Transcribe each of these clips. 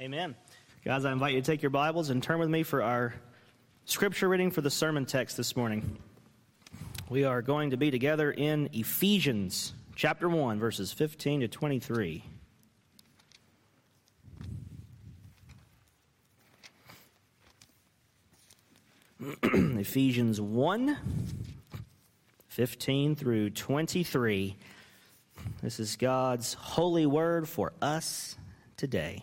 Amen. Guys, I invite you to take your Bibles and turn with me for our scripture reading for the sermon text this morning. We are going to be together in Ephesians chapter 1, verses 15 to 23. Ephesians 1, 15 through 23. This is God's holy word for us today.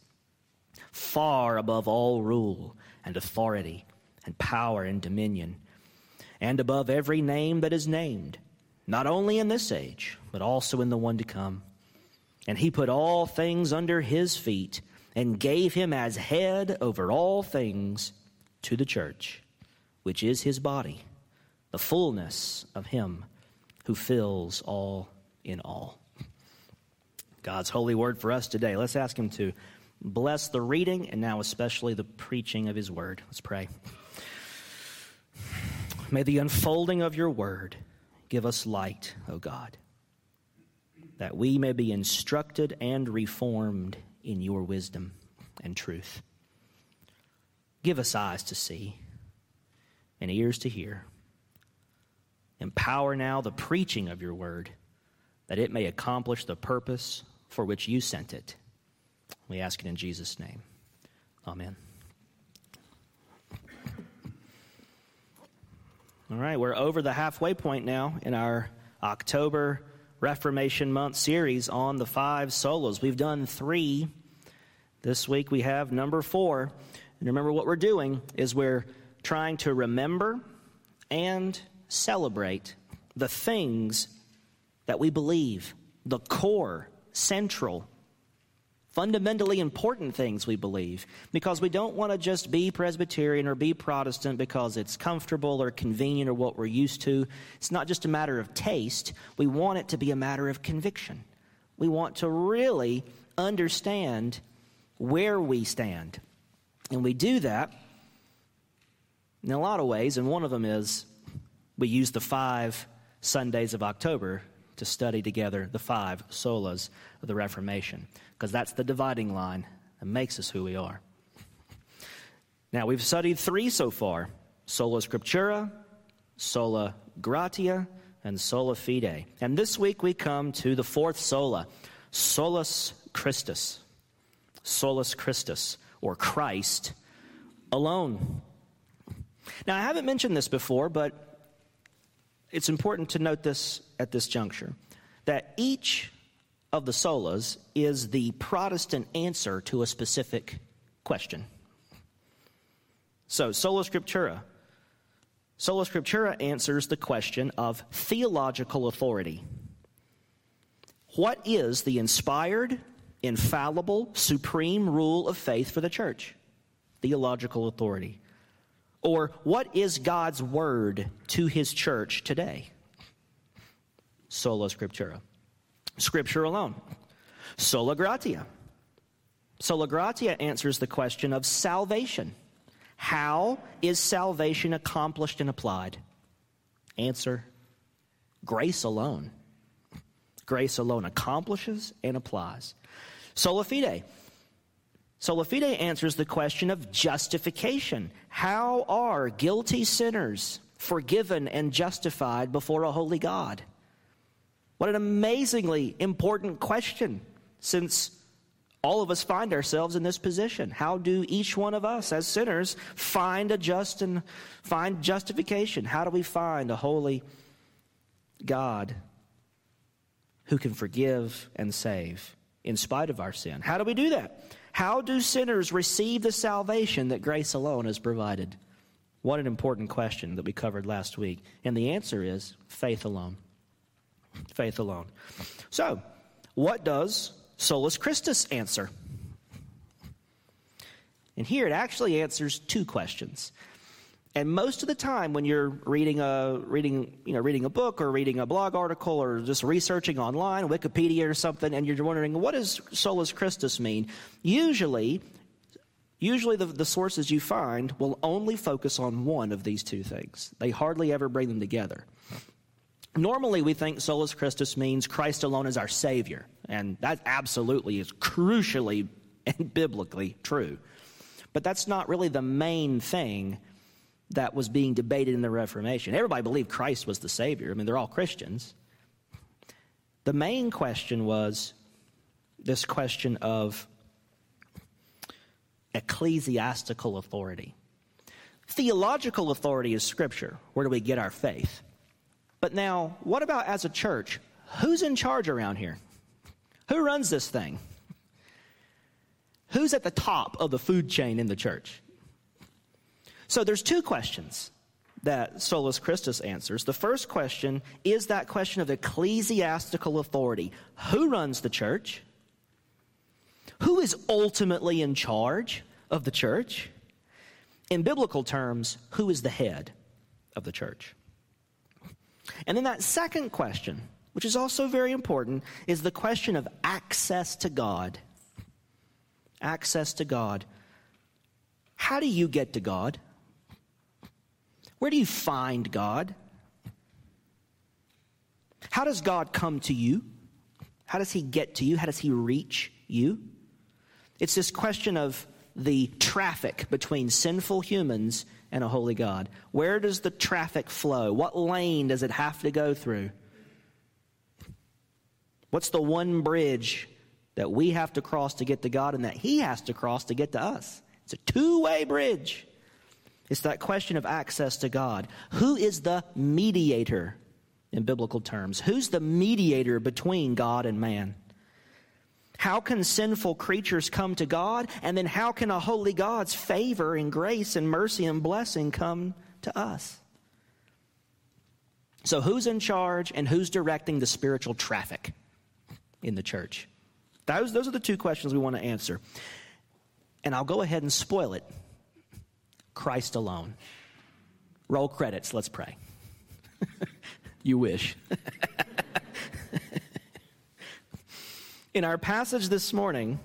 far above all rule and authority and power and dominion, and above every name that is named, not only in this age, but also in the one to come. And he put all things under his feet and gave him as head over all things to the church, which is his body, the fullness of him who fills all in all. God's holy word for us today. Let's ask him to Bless the reading and now especially the preaching of his word. Let's pray. May the unfolding of your word give us light, O God, that we may be instructed and reformed in your wisdom and truth. Give us eyes to see and ears to hear. Empower now the preaching of your word that it may accomplish the purpose for which you sent it we ask it in Jesus' name. Amen. All right, we're over the halfway point now in our October Reformation Month series on the five solas. We've done three. This week we have number four. And remember, what we're doing is we're trying to remember and celebrate the things that we believe, the core, central fundamentally important things we believe because we don't want to just be Presbyterian or be Protestant because it's comfortable or convenient or what we're used to. It's not just a matter of taste, we want it to be a matter of conviction. We want to really understand where we stand. And we do that in a lot of ways, and one of them is we use the five Sundays of October to study together the five solas of the Reformation because that's the dividing line that makes us who we are. Now, we've studied three so far Sola Scriptura, Sola Gratia, and Sola Fide. And this week we come to the fourth sola, Solus Christus. Solus Christus, or Christ alone. Now, I haven't mentioned this before, but it's important to note this at this juncture that each of the solas is the Protestant answer to a specific question. So, sola scriptura. Sola scriptura answers the question of theological authority. What is the inspired, infallible, supreme rule of faith for the church? Theological authority. Or what is God's word to his church today? Sola scriptura. Scripture alone. Sola gratia. Sola gratia answers the question of salvation. How is salvation accomplished and applied? Answer grace alone. Grace alone accomplishes and applies. Sola fide. Sola fide answers the question of justification. How are guilty sinners forgiven and justified before a holy God? What an amazingly important question, since All of us find ourselves in this position. How do each one of us as sinners find a just and find justification? How do we find a holy God who can forgive and save in spite of our sin? How do we do that? How do sinners receive the salvation that grace alone has provided? What an important question that we covered last week. And the answer is faith alone. Faith alone. So, what does Solus Christus answer? And here it actually answers two questions. And most of the time, when you're reading a reading, you know, reading a book or reading a blog article or just researching online, Wikipedia or something, and you're wondering what does solus Christus mean, usually, usually the, the sources you find will only focus on one of these two things. They hardly ever bring them together. Normally, we think solus Christus means Christ alone is our Savior, and that absolutely is crucially and biblically true. But that's not really the main thing that was being debated in the Reformation. Everybody believed Christ was the Savior. I mean, they're all Christians. The main question was this question of ecclesiastical authority. Theological authority is Scripture. Where do we get our faith? But now, what about as a church? Who's in charge around here? Who runs this thing? Who's at the top of the food chain in the church? So there's two questions that Solus Christus answers. The first question is that question of ecclesiastical authority. Who runs the church? Who is ultimately in charge of the church? In biblical terms, who is the head of the church? And then that second question, which is also very important, is the question of access to God. Access to God. How do you get to God? Where do you find God? How does God come to you? How does he get to you? How does he reach you? It's this question of the traffic between sinful humans and a holy God. Where does the traffic flow? What lane does it have to go through? What's the one bridge that we have to cross to get to God and that He has to cross to get to us? It's a two way bridge. It's that question of access to God. Who is the mediator in biblical terms? Who's the mediator between God and man? How can sinful creatures come to God? And then how can a holy God's favor and grace and mercy and blessing come to us? So, who's in charge and who's directing the spiritual traffic in the church? Those, those are the two questions we want to answer. And I'll go ahead and spoil it Christ alone. Roll credits. Let's pray. you wish. In our passage this morning,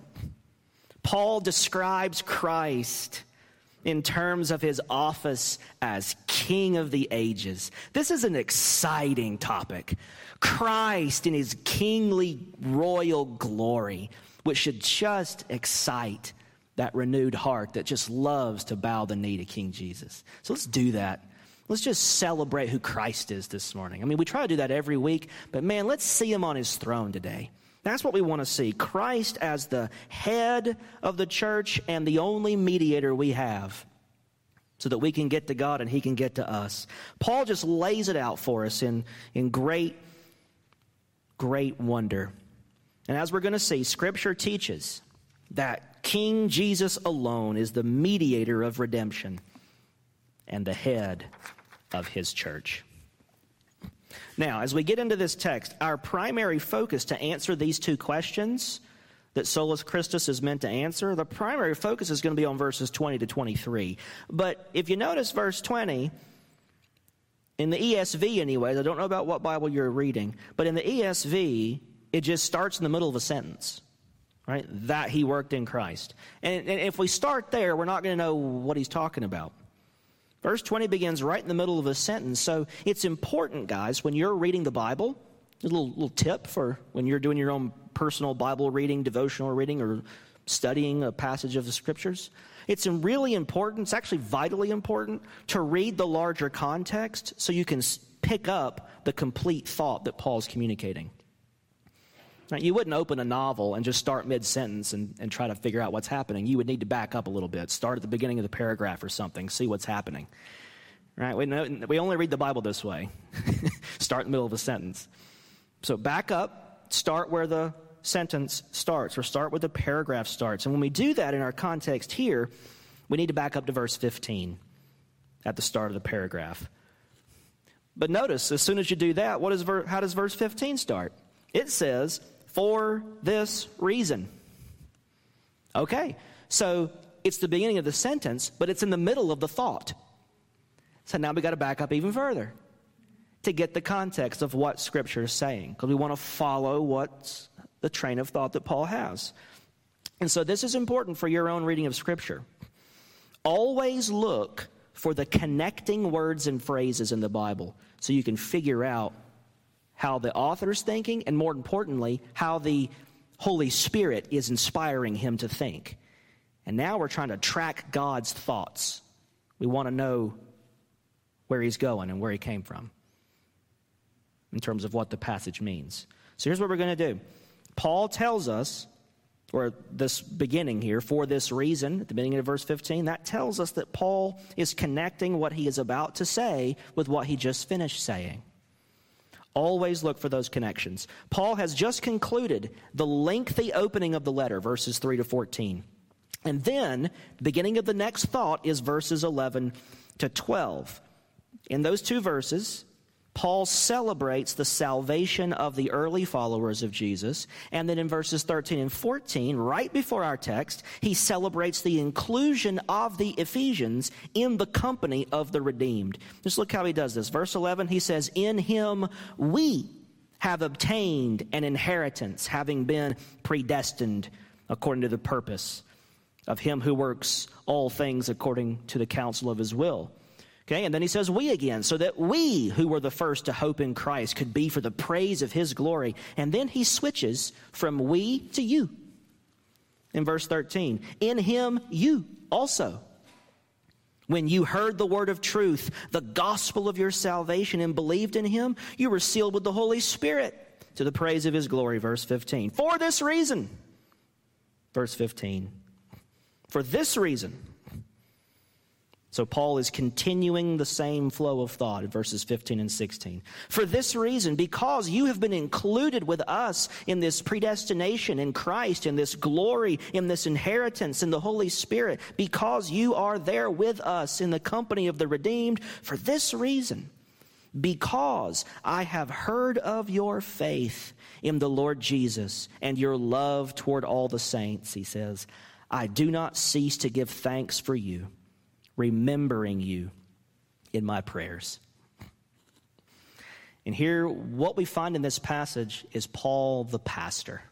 Paul describes Christ in terms of his office as King of the ages. This is an exciting topic. Christ in his kingly royal glory, which should just excite that renewed heart that just loves to bow the knee to King Jesus. So let's do that. Let's just celebrate who Christ is this morning. I mean, we try to do that every week, but man, let's see him on his throne today. That's what we want to see. Christ as the head of the church and the only mediator we have so that we can get to God and He can get to us. Paul just lays it out for us in, in great, great wonder. And as we're going to see, Scripture teaches that King Jesus alone is the mediator of redemption and the head of His church. Now, as we get into this text, our primary focus to answer these two questions that Solus Christus is meant to answer, the primary focus is going to be on verses 20 to 23. But if you notice verse 20, in the ESV, anyways, I don't know about what Bible you're reading, but in the ESV, it just starts in the middle of a sentence, right? That he worked in Christ. And, and if we start there, we're not going to know what he's talking about. Verse 20 begins right in the middle of a sentence. So it's important, guys, when you're reading the Bible, a little, little tip for when you're doing your own personal Bible reading, devotional reading, or studying a passage of the scriptures. It's really important, it's actually vitally important to read the larger context so you can pick up the complete thought that Paul's communicating. Now, you wouldn't open a novel and just start mid sentence and, and try to figure out what's happening. You would need to back up a little bit, start at the beginning of the paragraph or something, see what's happening. Right? We, know, we only read the Bible this way start in the middle of a sentence. So back up, start where the sentence starts, or start where the paragraph starts. And when we do that in our context here, we need to back up to verse 15 at the start of the paragraph. But notice, as soon as you do that, what is ver- how does verse 15 start? It says, for this reason. Okay, so it's the beginning of the sentence, but it's in the middle of the thought. So now we got to back up even further to get the context of what Scripture is saying, because we want to follow what's the train of thought that Paul has. And so this is important for your own reading of Scripture. Always look for the connecting words and phrases in the Bible so you can figure out how the author's thinking, and more importantly, how the Holy Spirit is inspiring him to think. And now we're trying to track God's thoughts. We want to know where he's going and where he came from in terms of what the passage means. So here's what we're going to do Paul tells us, or this beginning here, for this reason, at the beginning of verse 15, that tells us that Paul is connecting what he is about to say with what he just finished saying. Always look for those connections. Paul has just concluded the lengthy opening of the letter, verses 3 to 14. And then, beginning of the next thought is verses 11 to 12. In those two verses, Paul celebrates the salvation of the early followers of Jesus. And then in verses 13 and 14, right before our text, he celebrates the inclusion of the Ephesians in the company of the redeemed. Just look how he does this. Verse 11, he says, In him we have obtained an inheritance, having been predestined according to the purpose of him who works all things according to the counsel of his will Okay, and then he says, We again, so that we who were the first to hope in Christ could be for the praise of his glory. And then he switches from we to you. In verse 13, in him you also. When you heard the word of truth, the gospel of your salvation, and believed in him, you were sealed with the Holy Spirit to the praise of his glory. Verse 15. For this reason, verse 15. For this reason, so Paul is continuing the same flow of thought in verses 15 and 16. For this reason, because you have been included with us in this predestination in Christ, in this glory, in this inheritance in the Holy Spirit, because you are there with us in the company of the redeemed, for this reason, because I have heard of your faith in the Lord Jesus and your love toward all the saints, he says, I do not cease to give thanks for you remembering you in my prayers. And here, what we find in this passage is Paul the pastor.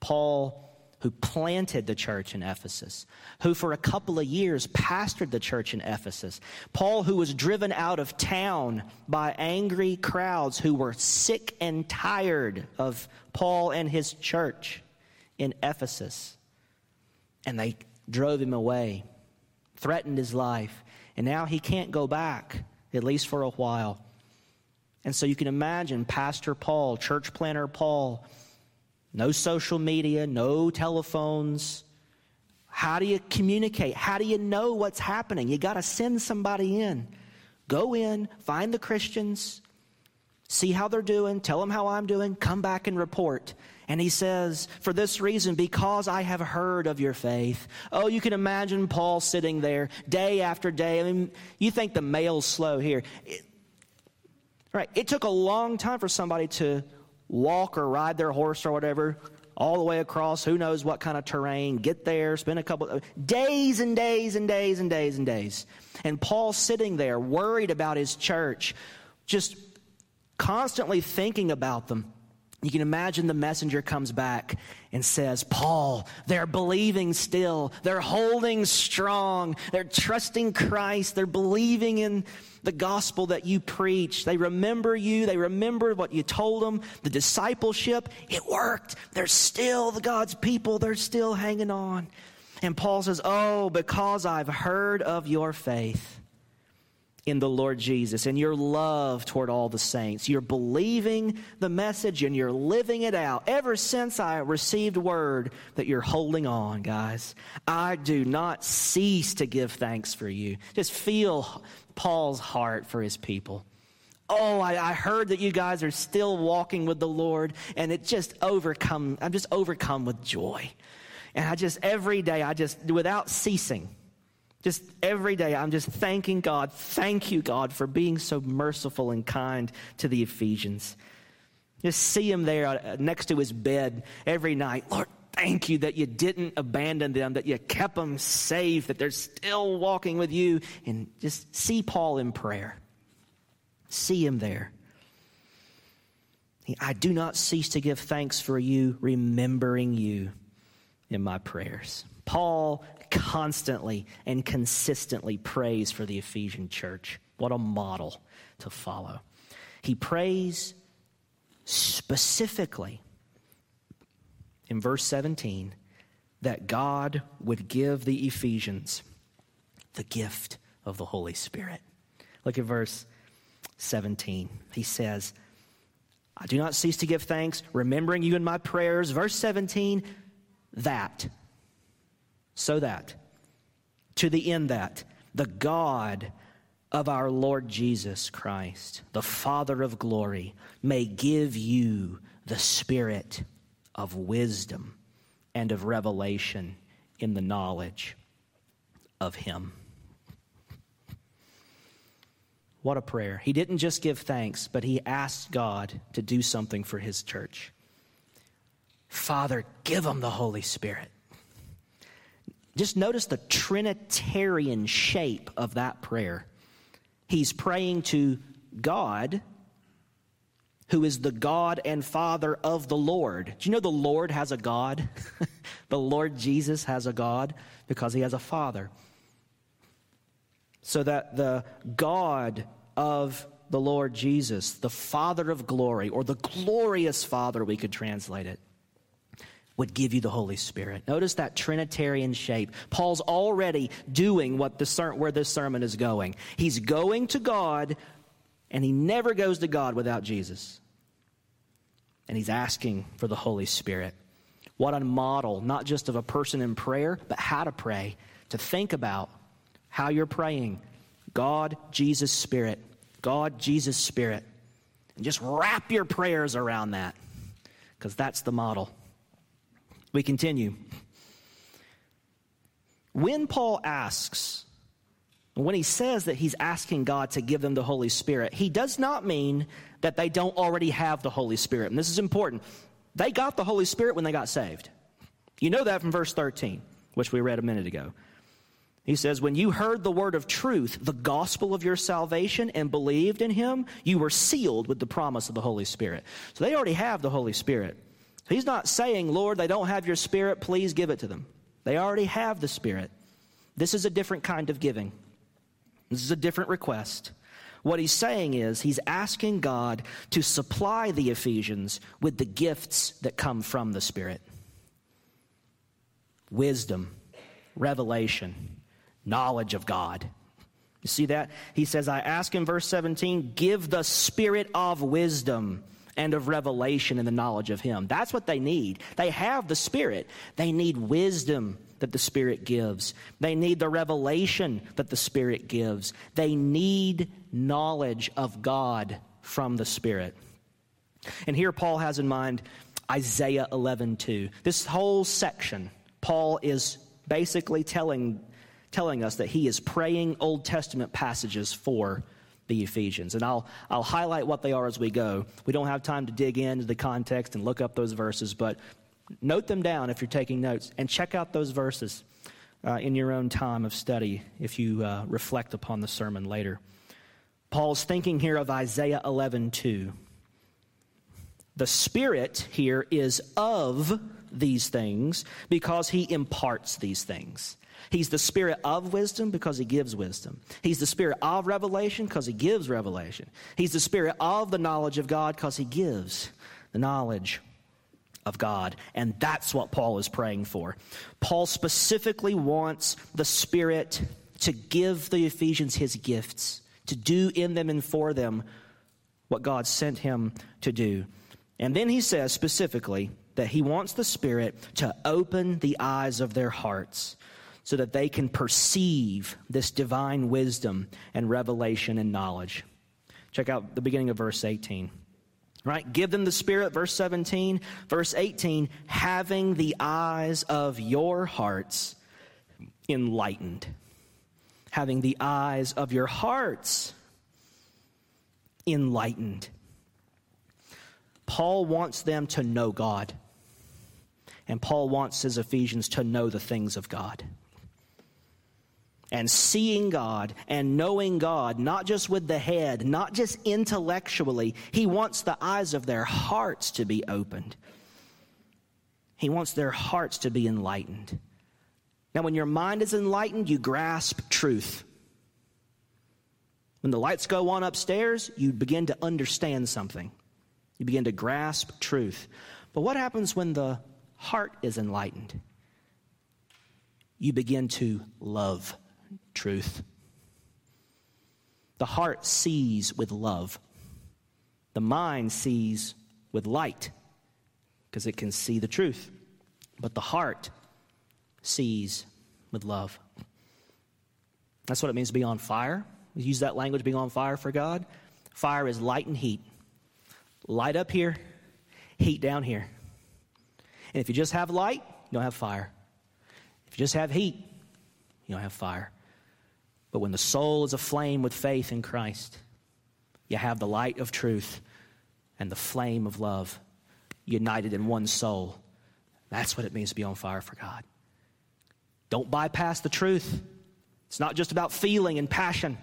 Paul, who planted the church in Ephesus, who for a couple of years pastored the church in Ephesus. Paul, who was driven out of town by angry crowds who were sick and tired of Paul and his church in Ephesus. And they drove him away threatened his life, and now he can't go back, at least for a while. And so you can imagine Pastor Paul, church planner Paul, no social media, no telephones. How do you communicate? How do you know what's happening? You got to send somebody in. Go in, find the Christians, see how they're doing, tell them how I'm doing, come back and report. And he says, For this reason, because I have heard of your faith. Oh, you can imagine Paul sitting there day after day. I mean, you think the mail's slow here. It, right. It took a long time for somebody to walk or ride their horse or whatever all the way across who knows what kind of terrain, get there, spend a couple of days and days and days and days and days. And Paul sitting there worried about his church, just constantly thinking about them. You can imagine the messenger comes back and says, Paul, they're believing still. They're holding strong. They're trusting Christ. They're believing in the gospel that you preach. They remember you. They remember what you told them. The discipleship, it worked. They're still the God's people. They're still hanging on. And Paul says, Oh, because I've heard of your faith in the Lord Jesus and your love toward all the saints. You're believing the message and you're living it out. Ever since I received word that you're holding on, guys, I do not cease to give thanks for you. Just feel Paul's heart for his people. Oh, I, I heard that you guys are still walking with the Lord, and it just overcome, I'm just overcome with joy. And I just, every day, I just, without ceasing, just every day, I'm just thanking God. Thank you, God, for being so merciful and kind to the Ephesians. Just see him there uh, next to his bed every night. Lord, thank you that you didn't abandon them, that you kept them safe, that they're still walking with you. And just see Paul in prayer. See him there. I do not cease to give thanks for you, remembering you in my prayers. Paul constantly and consistently prays for the Ephesian church. What a model to follow. He prays specifically in verse 17 that God would give the Ephesians the gift of the Holy Spirit. Look at verse 17. He says, I do not cease to give thanks, remembering you in my prayers. Verse 17, that so that, to the end that, the God of our Lord Jesus Christ, the Father of glory, may give you the spirit of wisdom and of revelation in the knowledge of Him. What a prayer. He didn't just give thanks, but he asked God to do something for his church. Father, give them the Holy Spirit. Just notice the Trinitarian shape of that prayer. He's praying to God, who is the God and Father of the Lord. Do you know the Lord has a God? the Lord Jesus has a God because he has a Father. So that the God of the Lord Jesus, the Father of glory, or the glorious Father, we could translate it, would give you the Holy Spirit. Notice that Trinitarian shape. Paul's already doing what the where this sermon is going. He's going to God, and he never goes to God without Jesus. And he's asking for the Holy Spirit. What a model, not just of a person in prayer, but how to pray, to think about how you're praying. God, Jesus, Spirit. God, Jesus, Spirit. And just wrap your prayers around that, because that's the model. We continue. When Paul asks, when he says that he's asking God to give them the Holy Spirit, he does not mean that they don't already have the Holy Spirit. And this is important. They got the Holy Spirit when they got saved. You know that from verse 13, which we read a minute ago. He says, When you heard the word of truth, the gospel of your salvation, and believed in him, you were sealed with the promise of the Holy Spirit. So they already have the Holy Spirit. He's not saying, Lord, they don't have your spirit, please give it to them. They already have the spirit. This is a different kind of giving, this is a different request. What he's saying is, he's asking God to supply the Ephesians with the gifts that come from the Spirit wisdom, revelation, knowledge of God. You see that? He says, I ask in verse 17, give the spirit of wisdom and of revelation and the knowledge of Him. That's what they need. They have the Spirit, they need wisdom that the Spirit gives, they need the revelation that the Spirit gives, they need knowledge of God from the Spirit. And here Paul has in mind Isaiah 11:2. This whole section, Paul is basically telling telling us that he is praying Old Testament passages for the Ephesians. And I'll, I'll highlight what they are as we go. We don't have time to dig into the context and look up those verses, but note them down if you're taking notes and check out those verses uh, in your own time of study if you uh, reflect upon the sermon later. Paul's thinking here of Isaiah 11 2. The Spirit here is of these things because he imparts these things. He's the spirit of wisdom because he gives wisdom. He's the spirit of revelation because he gives revelation. He's the spirit of the knowledge of God because he gives the knowledge of God. And that's what Paul is praying for. Paul specifically wants the spirit to give the Ephesians his gifts, to do in them and for them what God sent him to do. And then he says specifically that he wants the Spirit to open the eyes of their hearts so that they can perceive this divine wisdom and revelation and knowledge. Check out the beginning of verse 18. Right? Give them the Spirit, verse 17. Verse 18, having the eyes of your hearts enlightened. Having the eyes of your hearts enlightened. Paul wants them to know God. And Paul wants his Ephesians to know the things of God. And seeing God and knowing God, not just with the head, not just intellectually, he wants the eyes of their hearts to be opened. He wants their hearts to be enlightened. Now, when your mind is enlightened, you grasp truth. When the lights go on upstairs, you begin to understand something. You begin to grasp truth. But what happens when the heart is enlightened? You begin to love truth. The heart sees with love, the mind sees with light because it can see the truth. But the heart sees with love. That's what it means to be on fire. We use that language, being on fire for God. Fire is light and heat. Light up here, heat down here. And if you just have light, you don't have fire. If you just have heat, you don't have fire. But when the soul is aflame with faith in Christ, you have the light of truth and the flame of love united in one soul. That's what it means to be on fire for God. Don't bypass the truth. It's not just about feeling and passion.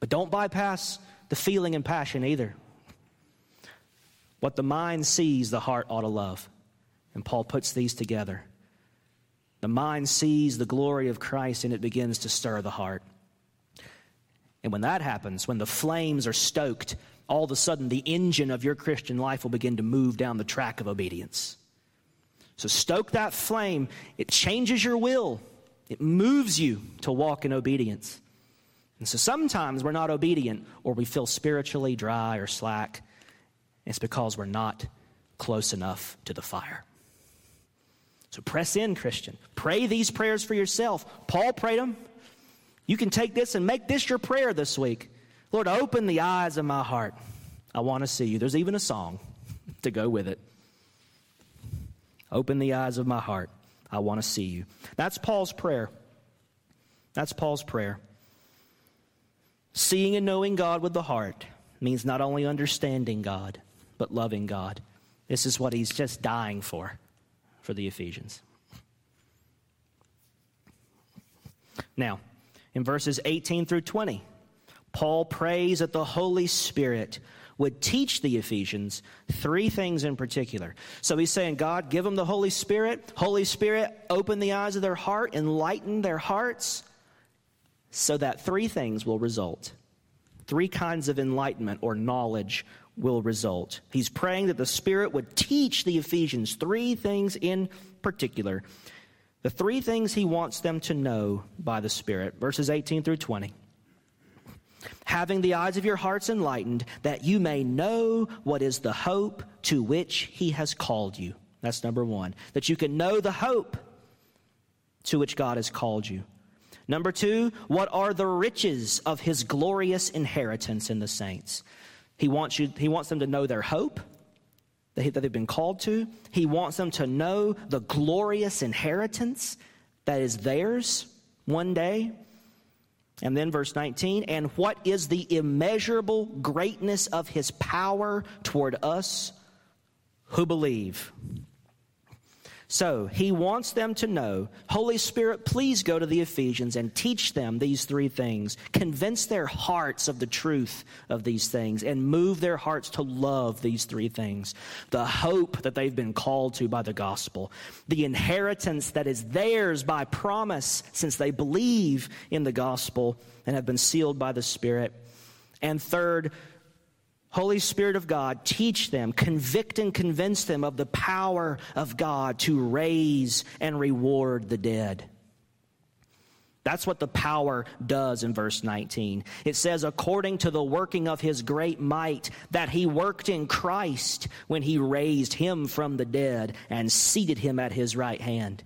But don't bypass the feeling and passion either. What the mind sees, the heart ought to love. And Paul puts these together. The mind sees the glory of Christ and it begins to stir the heart. And when that happens, when the flames are stoked, all of a sudden the engine of your Christian life will begin to move down the track of obedience. So stoke that flame, it changes your will, it moves you to walk in obedience. And so sometimes we're not obedient or we feel spiritually dry or slack. It's because we're not close enough to the fire. So press in, Christian. Pray these prayers for yourself. Paul prayed them. You can take this and make this your prayer this week. Lord, open the eyes of my heart. I want to see you. There's even a song to go with it. Open the eyes of my heart. I want to see you. That's Paul's prayer. That's Paul's prayer. Seeing and knowing God with the heart means not only understanding God, but loving God. This is what he's just dying for, for the Ephesians. Now, in verses 18 through 20, Paul prays that the Holy Spirit would teach the Ephesians three things in particular. So he's saying, God, give them the Holy Spirit. Holy Spirit, open the eyes of their heart, enlighten their hearts so that three things will result. Three kinds of enlightenment or knowledge will result. He's praying that the Spirit would teach the Ephesians three things in particular. The three things he wants them to know by the Spirit. Verses 18 through 20. Having the eyes of your hearts enlightened, that you may know what is the hope to which he has called you. That's number one. That you can know the hope to which God has called you. Number two, what are the riches of his glorious inheritance in the saints? He wants, you, he wants them to know their hope that they've been called to. He wants them to know the glorious inheritance that is theirs one day. And then verse 19, and what is the immeasurable greatness of his power toward us who believe? So he wants them to know Holy Spirit, please go to the Ephesians and teach them these three things. Convince their hearts of the truth of these things and move their hearts to love these three things the hope that they've been called to by the gospel, the inheritance that is theirs by promise since they believe in the gospel and have been sealed by the Spirit. And third, Holy Spirit of God, teach them, convict and convince them of the power of God to raise and reward the dead. That's what the power does in verse 19. It says, according to the working of his great might, that he worked in Christ when he raised him from the dead and seated him at his right hand.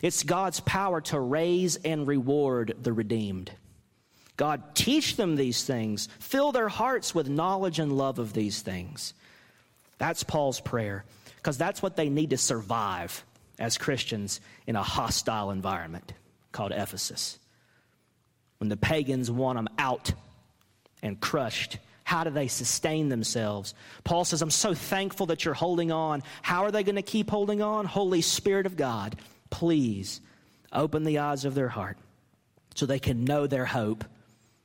It's God's power to raise and reward the redeemed. God, teach them these things, fill their hearts with knowledge and love of these things. That's Paul's prayer, because that's what they need to survive as Christians in a hostile environment called Ephesus when the pagans want them out and crushed? How do they sustain themselves? Paul says, I'm so thankful that you're holding on. How are they going to keep holding on? Holy Spirit of God, please open the eyes of their heart so they can know their hope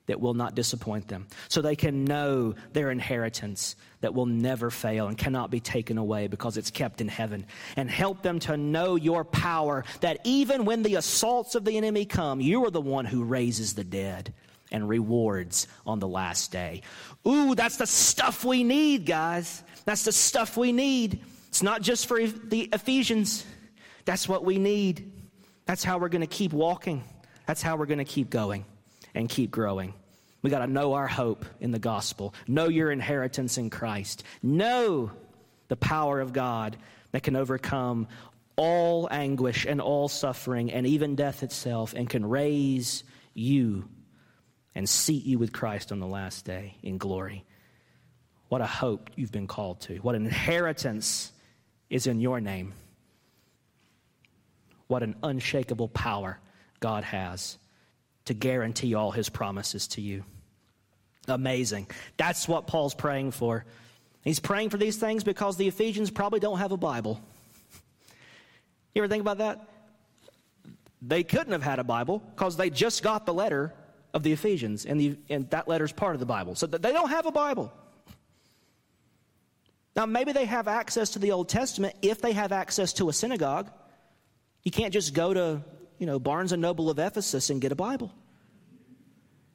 that will not disappoint them, so they can know their inheritance that will never fail and cannot be taken away because it's kept in heaven. And help them to know your power that even when the assaults of the enemy come, you are the one who raises the dead and rewards on the last day. Ooh, that's the stuff we need, guys. That's the stuff we need. It's not just for the Ephesians, that's what we need. That's how we're going to keep walking, that's how we're going to keep going and keep growing. We got to know our hope in the gospel, know your inheritance in Christ, know the power of God that can overcome all anguish and all suffering and even death itself and can raise you and seat you with Christ on the last day in glory. What a hope you've been called to. What an inheritance is in your name. What an unshakable power God has to guarantee all his promises to you. Amazing. That's what Paul's praying for. He's praying for these things because the Ephesians probably don't have a Bible. You ever think about that? They couldn't have had a Bible because they just got the letter of the Ephesians, and, the, and that letter's part of the Bible. So they don't have a Bible. Now, maybe they have access to the Old Testament if they have access to a synagogue. You can't just go to you know, Barnes and Noble of Ephesus and get a Bible.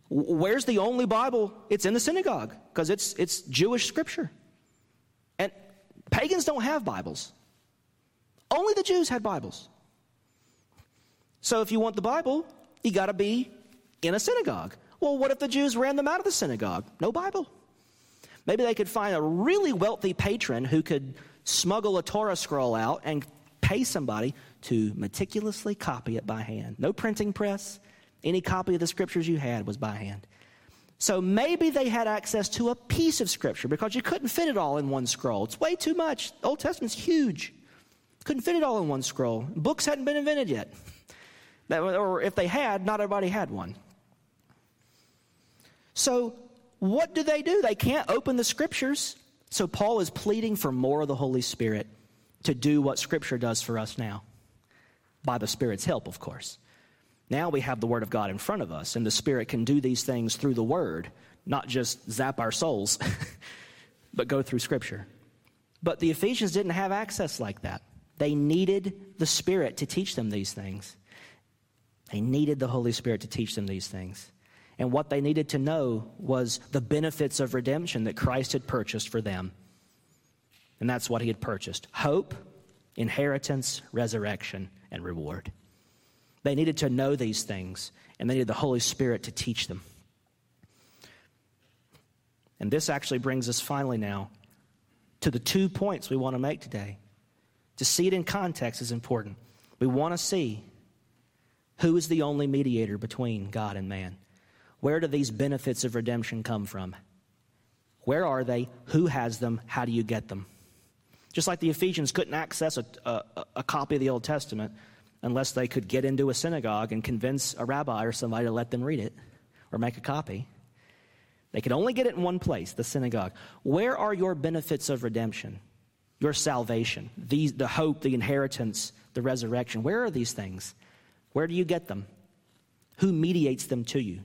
Where's the only Bible? It's in the synagogue because it's, it's Jewish scripture. And pagans don't have Bibles. Only the Jews had Bibles. So if you want the Bible, you got to be in a synagogue. Well, what if the Jews ran them out of the synagogue? No Bible. Maybe they could find a really wealthy patron who could smuggle a Torah scroll out and pay somebody to meticulously copy it by hand. No printing press. Any copy of the scriptures you had was by hand. So maybe they had access to a piece of scripture because you couldn't fit it all in one scroll. It's way too much. The Old Testament's huge. Couldn't fit it all in one scroll. Books hadn't been invented yet. Or if they had, not everybody had one. So what do they do? They can't open the scriptures. So Paul is pleading for more of the Holy Spirit to do what scripture does for us now by the Spirit's help, of course. Now we have the Word of God in front of us, and the Spirit can do these things through the Word, not just zap our souls, but go through Scripture. But the Ephesians didn't have access like that. They needed the Spirit to teach them these things. They needed the Holy Spirit to teach them these things. And what they needed to know was the benefits of redemption that Christ had purchased for them. And that's what he had purchased hope, inheritance, resurrection, and reward. They needed to know these things, and they needed the Holy Spirit to teach them. And this actually brings us finally now to the two points we want to make today. To see it in context is important. We want to see who is the only mediator between God and man. Where do these benefits of redemption come from? Where are they? Who has them? How do you get them? Just like the Ephesians couldn't access a, a, a, copy of the Old Testament unless they could get into a synagogue and convince a rabbi or somebody to let them read it or make a copy. They could only get it in one place, the synagogue. Where are your benefits of redemption? Your salvation, the, the hope, the inheritance, the resurrection. Where are these things? Where do you get them? Who mediates them to you?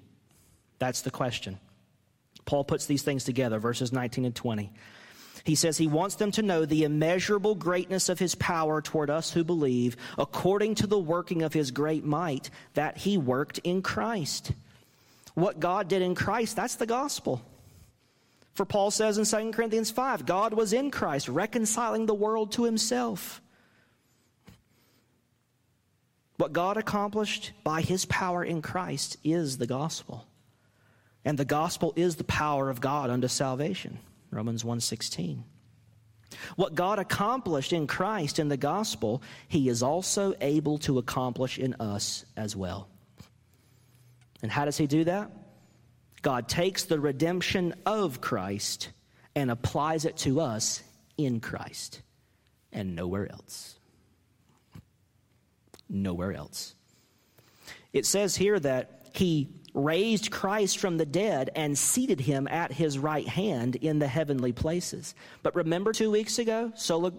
That's the question. Paul puts these things together, verses 19 and 20. He says he wants them to know the immeasurable greatness of his power toward us who believe, according to the working of his great might that he worked in Christ. What God did in Christ, that's the gospel. For Paul says in 2 Corinthians 5, God was in Christ, reconciling the world to himself. What God accomplished by his power in Christ is the gospel. And the gospel is the power of God unto salvation. Romans 1:16. What God accomplished in Christ in the gospel, he is also able to accomplish in us as well. And how does he do that? God takes the redemption of Christ and applies it to us in Christ and nowhere else. Nowhere else. It says here that he raised Christ from the dead and seated him at his right hand in the heavenly places. But remember two weeks ago, sola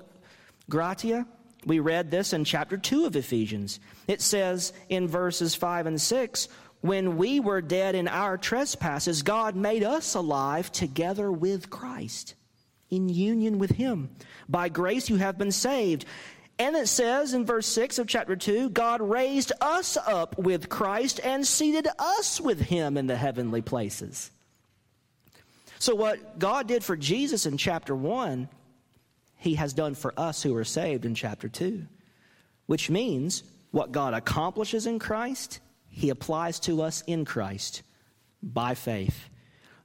gratia? We read this in chapter 2 of Ephesians. It says in verses 5 and 6 When we were dead in our trespasses, God made us alive together with Christ, in union with him. By grace you have been saved and it says in verse 6 of chapter 2 God raised us up with Christ and seated us with him in the heavenly places. So, what God did for Jesus in chapter 1, he has done for us who are saved in chapter 2, which means what God accomplishes in Christ, he applies to us in Christ by faith.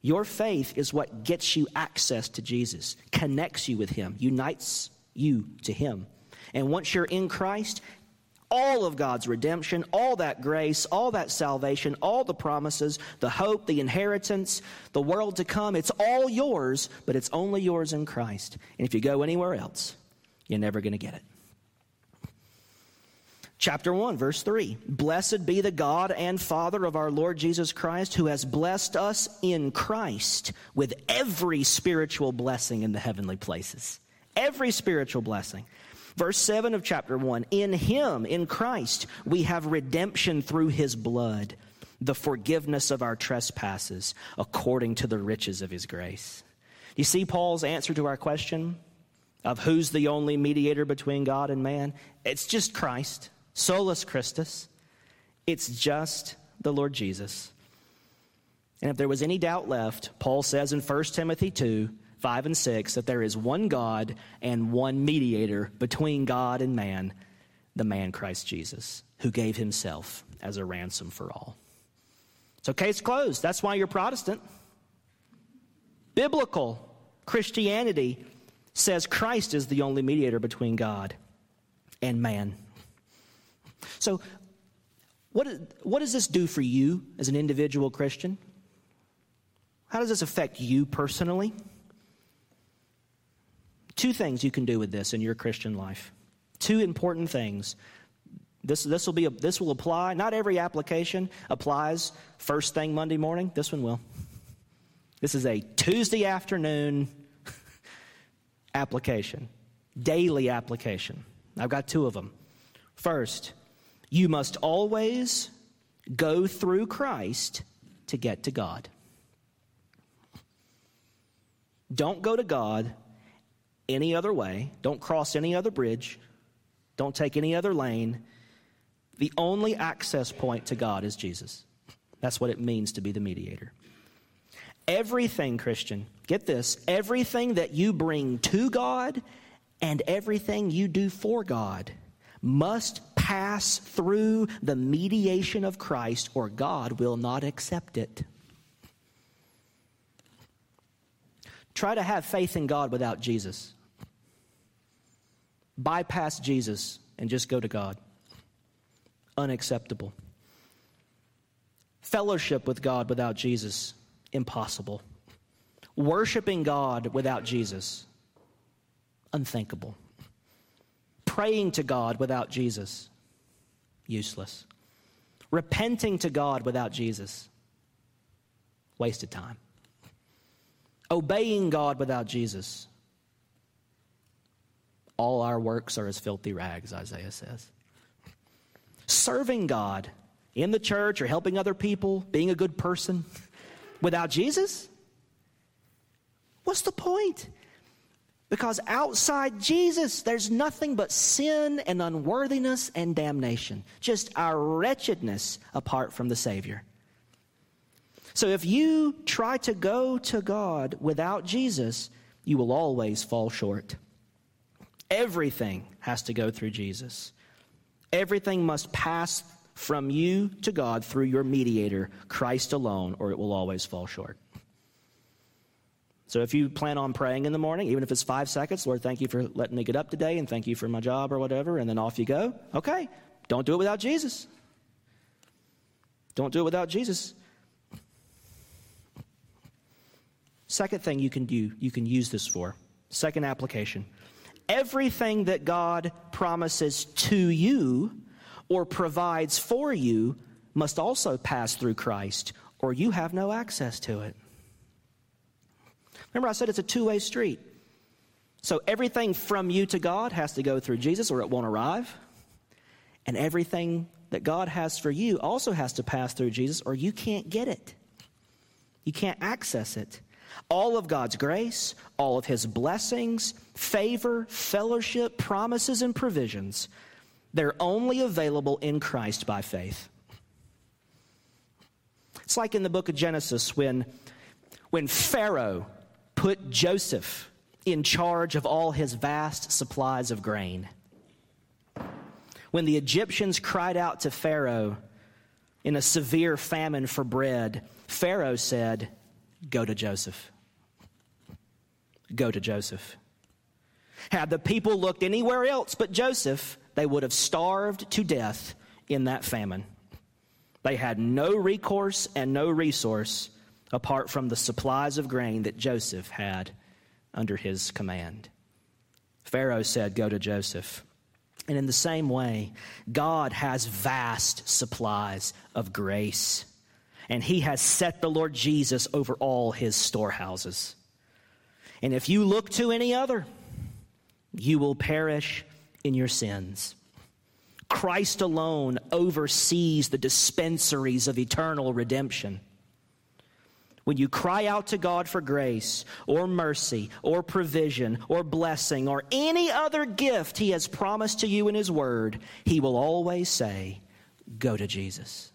Your faith is what gets you access to Jesus, connects you with him, unites you to him. And once you're in Christ, all of God's redemption, all that grace, all that salvation, all the promises, the hope, the inheritance, the world to come, it's all yours, but it's only yours in Christ. And if you go anywhere else, you're never going to get it. Chapter 1, verse 3 Blessed be the God and Father of our Lord Jesus Christ, who has blessed us in Christ with every spiritual blessing in the heavenly places. Every spiritual blessing. Verse 7 of chapter 1 In him, in Christ, we have redemption through his blood, the forgiveness of our trespasses, according to the riches of his grace. You see Paul's answer to our question of who's the only mediator between God and man? It's just Christ, solus Christus. It's just the Lord Jesus. And if there was any doubt left, Paul says in 1 Timothy 2 5 and 6 that there is one God and one mediator between God and man, the man Christ Jesus, who gave himself as a ransom for all. So, case closed. That's why you're Protestant. Biblical Christianity says Christ is the only mediator between God and man. So, what, what does this do for you as an individual Christian? How does this affect you personally? Two things you can do with this in your Christian life. Two important things. This, this, will be a, this will apply. Not every application applies first thing Monday morning. This one will. This is a Tuesday afternoon application, daily application. I've got two of them. First, you must always go through Christ to get to God. Don't go to God any other way. Don't cross any other bridge. Don't take any other lane. The only access point to God is Jesus. That's what it means to be the mediator. Everything, Christian, get this everything that you bring to God and everything you do for God must pass through the mediation of Christ, or God will not accept it. Try to have faith in God without Jesus. Bypass Jesus and just go to God. Unacceptable. Fellowship with God without Jesus, impossible. Worshiping God without Jesus, unthinkable. Praying to God without Jesus, useless. Repenting to God without Jesus, wasted time obeying God without Jesus, all our works are as filthy rags, Isaiah says. Serving God in the church or helping other people, being a good person, without Jesus? What's the point? Because outside Jesus, there's nothing but sin and unworthiness and damnation. Just our wretchedness apart from the Savior. So if you try to go to God without Jesus, you will always fall short. Everything has to go through Jesus. Everything must pass from you to God through your mediator, Christ alone, or it will always fall short. So if you plan on praying in the morning, even if it's five seconds, Lord, thank you for letting me get up today and thank you for my job or whatever, and then off you go, okay, don't do it without Jesus. Don't do it without Jesus. Second thing you can do, you can use this for. Second application. Everything that God promises to you or provides for you must also pass through Christ, or you have no access to it. Remember, I said it's a two way street. So everything from you to God has to go through Jesus, or it won't arrive. And everything that God has for you also has to pass through Jesus, or you can't get it. You can't access it. All of God's grace, all of His blessings, favor, fellowship, promises, and provisions, they're only available in Christ by faith. It's like in the book of Genesis when, when Pharaoh put Joseph in charge of all his vast supplies of grain. When the Egyptians cried out to Pharaoh in a severe famine for bread, Pharaoh said, Go to Joseph. Go to Joseph. Had the people looked anywhere else but Joseph, they would have starved to death in that famine. They had no recourse and no resource apart from the supplies of grain that Joseph had under his command. Pharaoh said, Go to Joseph. And in the same way, God has vast supplies of grace, and he has set the Lord Jesus over all his storehouses. And if you look to any other, you will perish in your sins. Christ alone oversees the dispensaries of eternal redemption. When you cry out to God for grace or mercy or provision or blessing or any other gift He has promised to you in His Word, He will always say, Go to Jesus.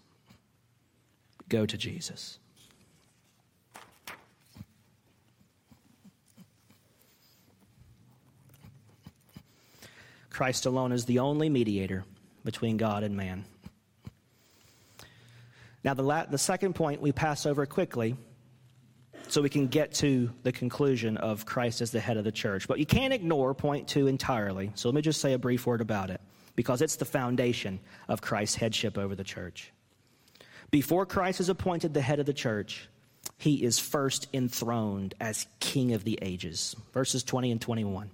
Go to Jesus. Christ alone is the only mediator between God and man. Now, the, la- the second point we pass over quickly so we can get to the conclusion of Christ as the head of the church. But you can't ignore point two entirely. So let me just say a brief word about it because it's the foundation of Christ's headship over the church. Before Christ is appointed the head of the church, he is first enthroned as king of the ages. Verses 20 and 21.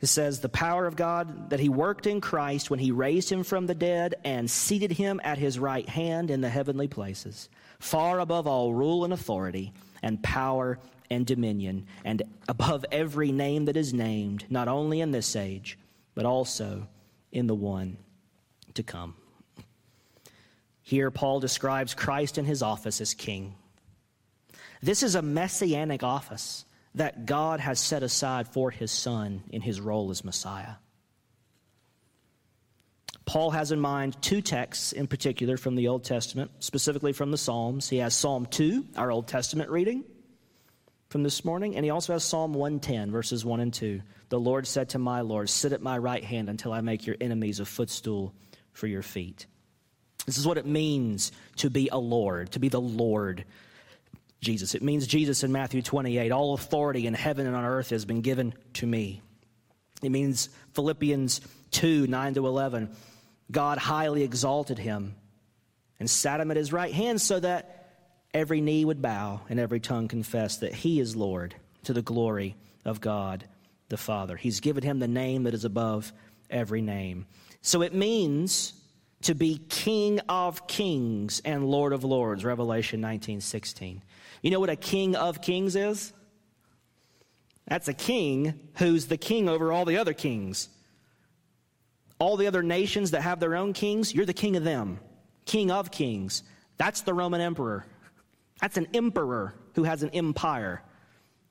It says, The power of God that he worked in Christ when he raised him from the dead and seated him at his right hand in the heavenly places, far above all rule and authority and power and dominion, and above every name that is named, not only in this age, but also in the one to come. Here, Paul describes Christ in his office as king. This is a messianic office that God has set aside for his son in his role as Messiah. Paul has in mind two texts in particular from the Old Testament, specifically from the Psalms. He has Psalm 2, our Old Testament reading from this morning, and he also has Psalm 110, verses 1 and 2. The Lord said to my Lord, Sit at my right hand until I make your enemies a footstool for your feet. This is what it means to be a Lord, to be the Lord Jesus. It means Jesus in Matthew 28 all authority in heaven and on earth has been given to me. It means Philippians 2 9 to 11 God highly exalted him and sat him at his right hand so that every knee would bow and every tongue confess that he is Lord to the glory of God the Father. He's given him the name that is above every name. So it means to be King of kings and Lord of lords, Revelation 19 16. You know what a King of kings is? That's a king who's the king over all the other kings. All the other nations that have their own kings, you're the king of them. King of kings. That's the Roman emperor. That's an emperor who has an empire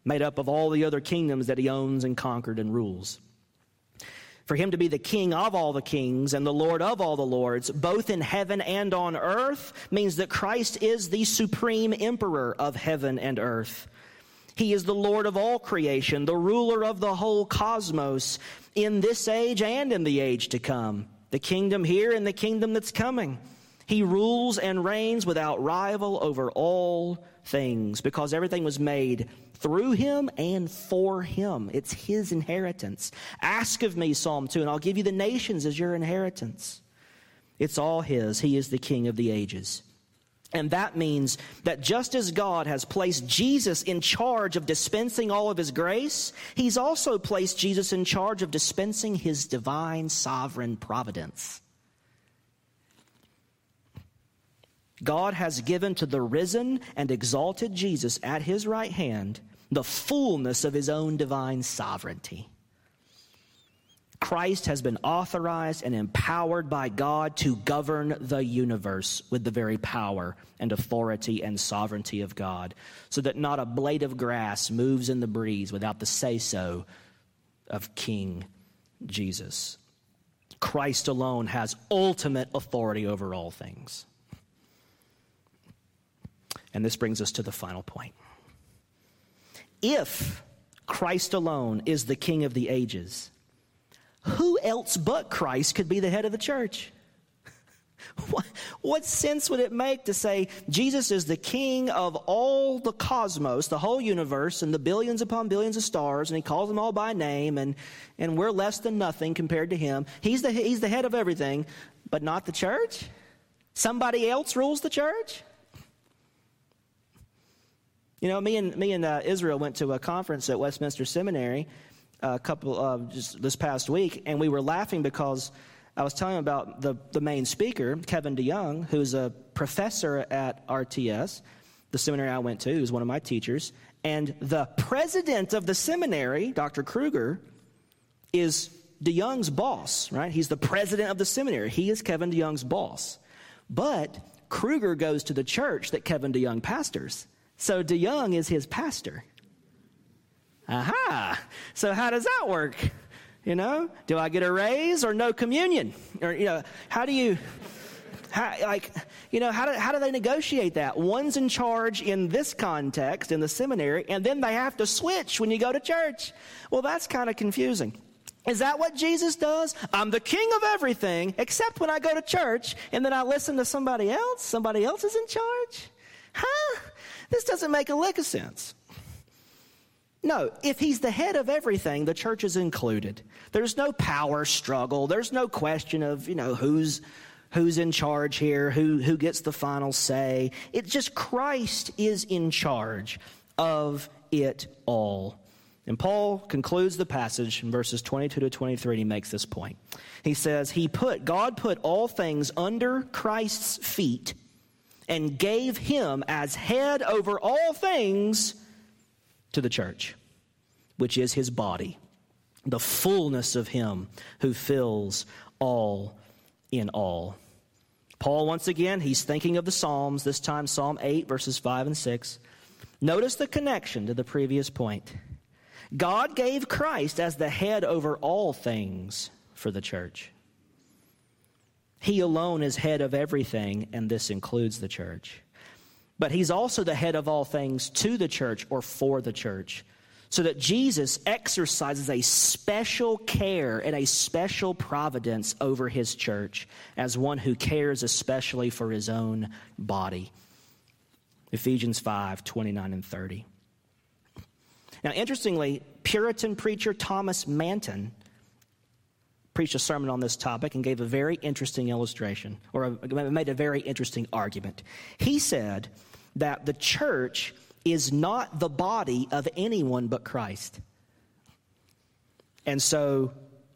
made up of all the other kingdoms that he owns and conquered and rules. For him to be the king of all the kings and the Lord of all the lords, both in heaven and on earth, means that Christ is the supreme emperor of heaven and earth. He is the Lord of all creation, the ruler of the whole cosmos in this age and in the age to come. the kingdom here and the kingdom that's coming. He rules and reigns without rival over all things because everything was made through him and for him. It's his inheritance. Ask of me, Psalm 2, and I'll give you the nations as your inheritance. It's all his. He is the king of the ages. And that means that just as God has placed Jesus in charge of dispensing all of his grace, he's also placed Jesus in charge of dispensing his divine sovereign providence. God has given to the risen and exalted Jesus at his right hand the fullness of his own divine sovereignty. Christ has been authorized and empowered by God to govern the universe with the very power and authority and sovereignty of God, so that not a blade of grass moves in the breeze without the say so of King Jesus. Christ alone has ultimate authority over all things. And this brings us to the final point. If Christ alone is the King of the ages, who else but Christ could be the head of the church? What, what, sense would it make to say Jesus is the king of all the cosmos, the whole universe, and the billions upon billions of stars, and he calls them all by name, and, and we're less than nothing compared to him? He's the, he's the head of everything, but not the church? Somebody else rules the church? You know, me and, me and uh, Israel went to a conference at Westminster Seminary a couple uh, just this past week, and we were laughing because I was telling him about the, the main speaker, Kevin DeYoung, who's a professor at RTS, the seminary I went to, who's one of my teachers, and the president of the seminary, Dr. Kruger, is DeYoung's boss, right? He's the president of the seminary. He is Kevin DeYoung's boss. But Kruger goes to the church that Kevin DeYoung pastors. So DeYoung is his pastor. Aha! So how does that work? You know, do I get a raise or no communion? Or you know, how do you, how, like, you know, how do, how do they negotiate that? One's in charge in this context in the seminary, and then they have to switch when you go to church. Well, that's kind of confusing. Is that what Jesus does? I'm the king of everything, except when I go to church and then I listen to somebody else. Somebody else is in charge? Huh? This doesn't make a lick of sense. No, if he's the head of everything, the church is included. There's no power struggle. There's no question of, you know, who's who's in charge here, who who gets the final say. It's just Christ is in charge of it all. And Paul concludes the passage in verses 22 to 23 he makes this point. He says, "He put God put all things under Christ's feet and gave him as head over all things to the church, which is his body, the fullness of him who fills all in all. Paul, once again, he's thinking of the Psalms, this time Psalm 8, verses 5 and 6. Notice the connection to the previous point. God gave Christ as the head over all things for the church. He alone is head of everything, and this includes the church. But he's also the head of all things to the church or for the church. So that Jesus exercises a special care and a special providence over his church as one who cares especially for his own body. Ephesians 5 29 and 30. Now, interestingly, Puritan preacher Thomas Manton preached a sermon on this topic and gave a very interesting illustration, or a, made a very interesting argument. He said that the church is not the body of anyone but Christ. And so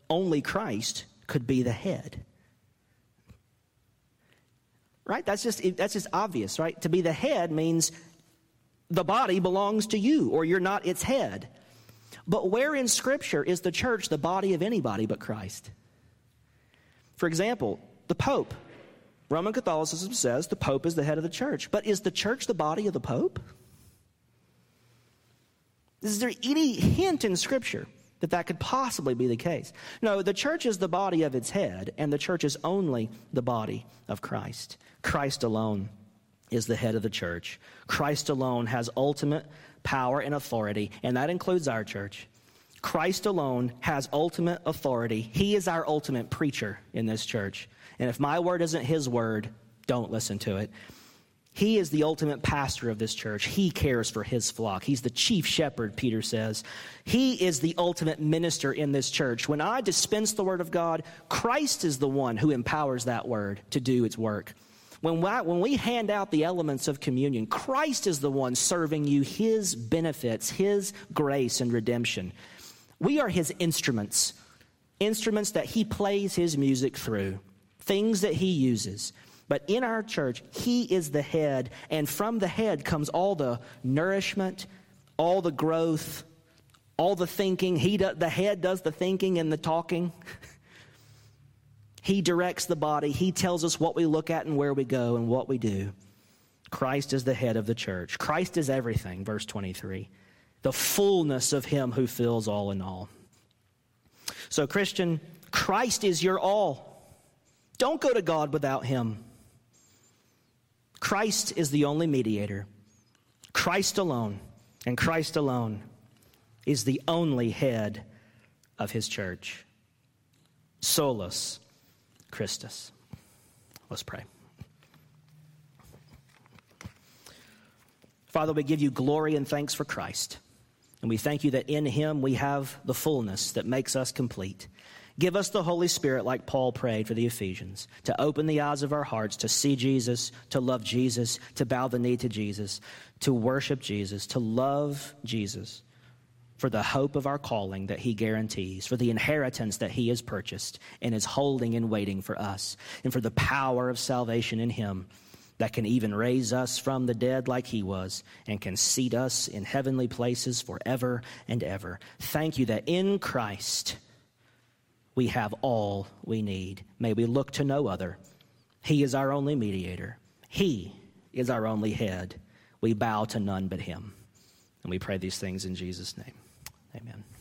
only Christ could be the head. Right? That's just that's just obvious, right? To be the head means the body belongs to you or you're not its head. But where in scripture is the church the body of anybody but Christ? For example, the pope Roman Catholicism says the Pope is the head of the church. But is the church the body of the Pope? Is there any hint in Scripture that that could possibly be the case? No, the church is the body of its head, and the church is only the body of Christ. Christ alone is the head of the church. Christ alone has ultimate power and authority, and that includes our church. Christ alone has ultimate authority. He is our ultimate preacher in this church. And if my word isn't his word, don't listen to it. He is the ultimate pastor of this church. He cares for his flock. He's the chief shepherd, Peter says. He is the ultimate minister in this church. When I dispense the word of God, Christ is the one who empowers that word to do its work. When when we hand out the elements of communion, Christ is the one serving you his benefits, his grace and redemption. We are his instruments, instruments that he plays his music through, things that he uses. But in our church, He is the head, and from the head comes all the nourishment, all the growth, all the thinking. He do, the head does the thinking and the talking. he directs the body. He tells us what we look at and where we go and what we do. Christ is the head of the church. Christ is everything, verse 23. The fullness of Him who fills all in all. So, Christian, Christ is your all. Don't go to God without Him. Christ is the only mediator. Christ alone, and Christ alone is the only head of his church. Solus Christus. Let's pray. Father, we give you glory and thanks for Christ. And we thank you that in him we have the fullness that makes us complete. Give us the Holy Spirit, like Paul prayed for the Ephesians, to open the eyes of our hearts to see Jesus, to love Jesus, to bow the knee to Jesus, to worship Jesus, to love Jesus for the hope of our calling that he guarantees, for the inheritance that he has purchased and is holding and waiting for us, and for the power of salvation in him that can even raise us from the dead like he was and can seat us in heavenly places forever and ever. Thank you that in Christ, we have all we need. May we look to no other. He is our only mediator, He is our only head. We bow to none but Him. And we pray these things in Jesus' name. Amen.